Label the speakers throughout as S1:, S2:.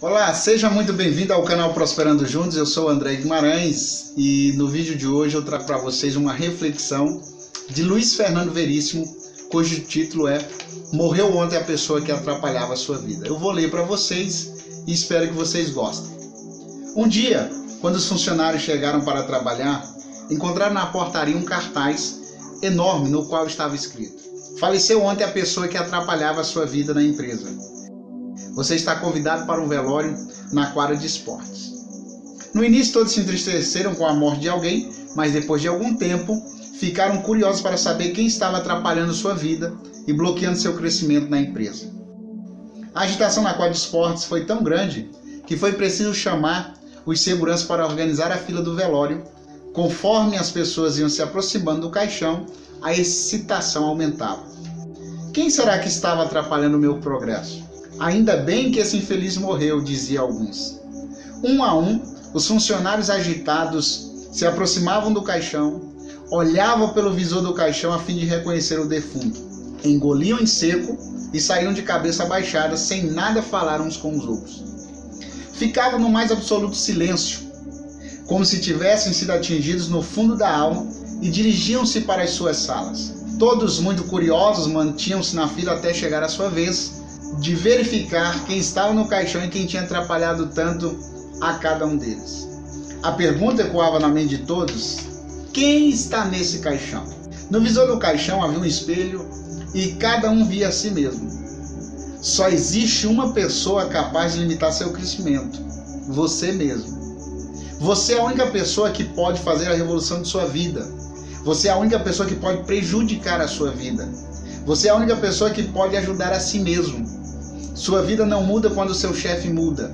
S1: Olá, seja muito bem-vindo ao canal Prosperando Juntos. Eu sou André Guimarães e no vídeo de hoje eu trago para vocês uma reflexão de Luiz Fernando Veríssimo, cujo título é Morreu ontem a pessoa que atrapalhava a sua vida. Eu vou ler para vocês e espero que vocês gostem. Um dia, quando os funcionários chegaram para trabalhar, encontraram na portaria um cartaz enorme no qual estava escrito: Faleceu ontem a pessoa que atrapalhava a sua vida na empresa. Você está convidado para um velório na quadra de esportes. No início todos se entristeceram com a morte de alguém, mas depois de algum tempo ficaram curiosos para saber quem estava atrapalhando sua vida e bloqueando seu crescimento na empresa. A agitação na quadra de esportes foi tão grande que foi preciso chamar os seguranças para organizar a fila do velório. Conforme as pessoas iam se aproximando do caixão, a excitação aumentava. Quem será que estava atrapalhando o meu progresso? Ainda bem que esse infeliz morreu, dizia alguns. Um a um, os funcionários agitados se aproximavam do caixão, olhavam pelo visor do caixão a fim de reconhecer o defunto, engoliam em seco e saíam de cabeça baixada sem nada falar uns com os outros. Ficavam no mais absoluto silêncio, como se tivessem sido atingidos no fundo da alma e dirigiam-se para as suas salas. Todos muito curiosos mantinham-se na fila até chegar a sua vez de verificar quem estava no caixão e quem tinha atrapalhado tanto a cada um deles. A pergunta ecoava na mente de todos: quem está nesse caixão? No visor do caixão havia um espelho e cada um via a si mesmo. Só existe uma pessoa capaz de limitar seu crescimento: você mesmo. Você é a única pessoa que pode fazer a revolução de sua vida. Você é a única pessoa que pode prejudicar a sua vida. Você é a única pessoa que pode ajudar a si mesmo. Sua vida não muda quando seu chefe muda,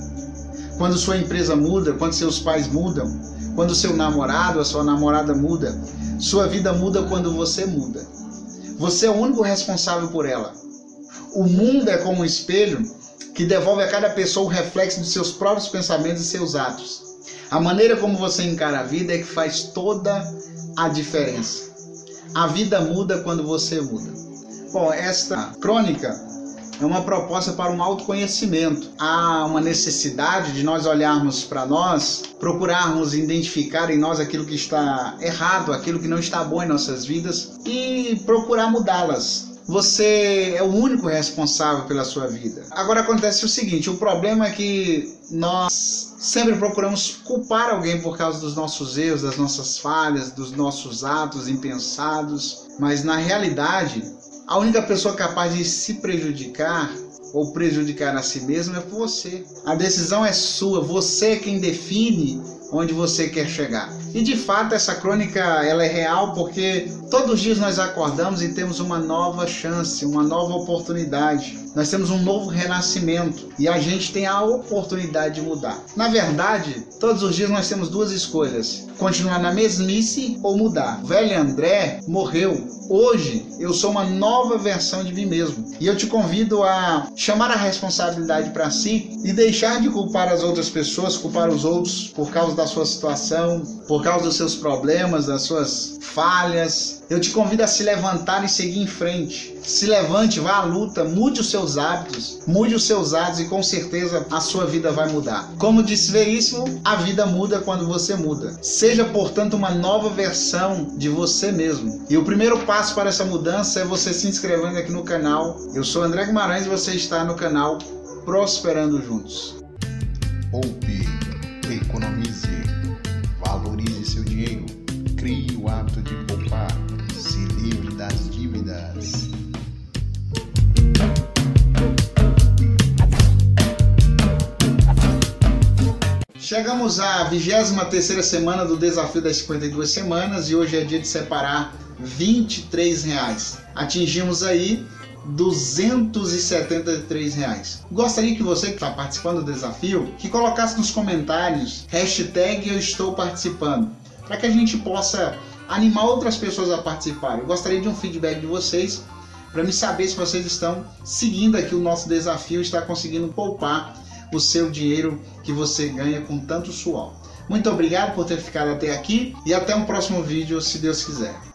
S1: quando sua empresa muda, quando seus pais mudam, quando seu namorado, a sua namorada muda. Sua vida muda quando você muda. Você é o único responsável por ela. O mundo é como um espelho que devolve a cada pessoa o reflexo de seus próprios pensamentos e seus atos. A maneira como você encara a vida é que faz toda a diferença. A vida muda quando você muda. Bom, esta crônica é uma proposta para um autoconhecimento. Há uma necessidade de nós olharmos para nós, procurarmos identificar em nós aquilo que está errado, aquilo que não está bom em nossas vidas e procurar mudá-las. Você é o único responsável pela sua vida. Agora acontece o seguinte: o problema é que nós sempre procuramos culpar alguém por causa dos nossos erros, das nossas falhas, dos nossos atos impensados, mas na realidade a única pessoa capaz de se prejudicar ou prejudicar a si mesmo é você. A decisão é sua, você é quem define onde você quer chegar. E de fato essa crônica ela é real porque todos os dias nós acordamos e temos uma nova chance, uma nova oportunidade. Nós temos um novo renascimento e a gente tem a oportunidade de mudar. Na verdade, todos os dias nós temos duas escolhas: continuar na mesmice ou mudar. O velho André morreu. Hoje eu sou uma nova versão de mim mesmo. E eu te convido a chamar a responsabilidade para si e deixar de culpar as outras pessoas, culpar os outros por causa da sua situação, por causa dos seus problemas, das suas falhas. Eu te convido a se levantar e seguir em frente. Se levante, vá à luta, mude os seus hábitos, mude os seus atos e com certeza a sua vida vai mudar. Como disse Veríssimo, a vida muda quando você muda. Seja, portanto, uma nova versão de você mesmo. E o primeiro passo para essa mudança é você se inscrevendo aqui no canal. Eu sou André Guimarães e você está no canal Prosperando Juntos.
S2: Poupe, economize, valorize seu dinheiro, crie o hábito de poupar, se livre das dívidas.
S1: Chegamos à 23 semana do desafio das 52 semanas e hoje é dia de separar 23 reais. Atingimos aí 273 reais. Gostaria que você que está participando do desafio que colocasse nos comentários hashtag eu estou participando para que a gente possa animar outras pessoas a participarem. Eu gostaria de um feedback de vocês para me saber se vocês estão seguindo aqui o nosso desafio, está conseguindo poupar o seu dinheiro que você ganha com tanto suor. Muito obrigado por ter ficado até aqui e até um próximo vídeo, se Deus quiser.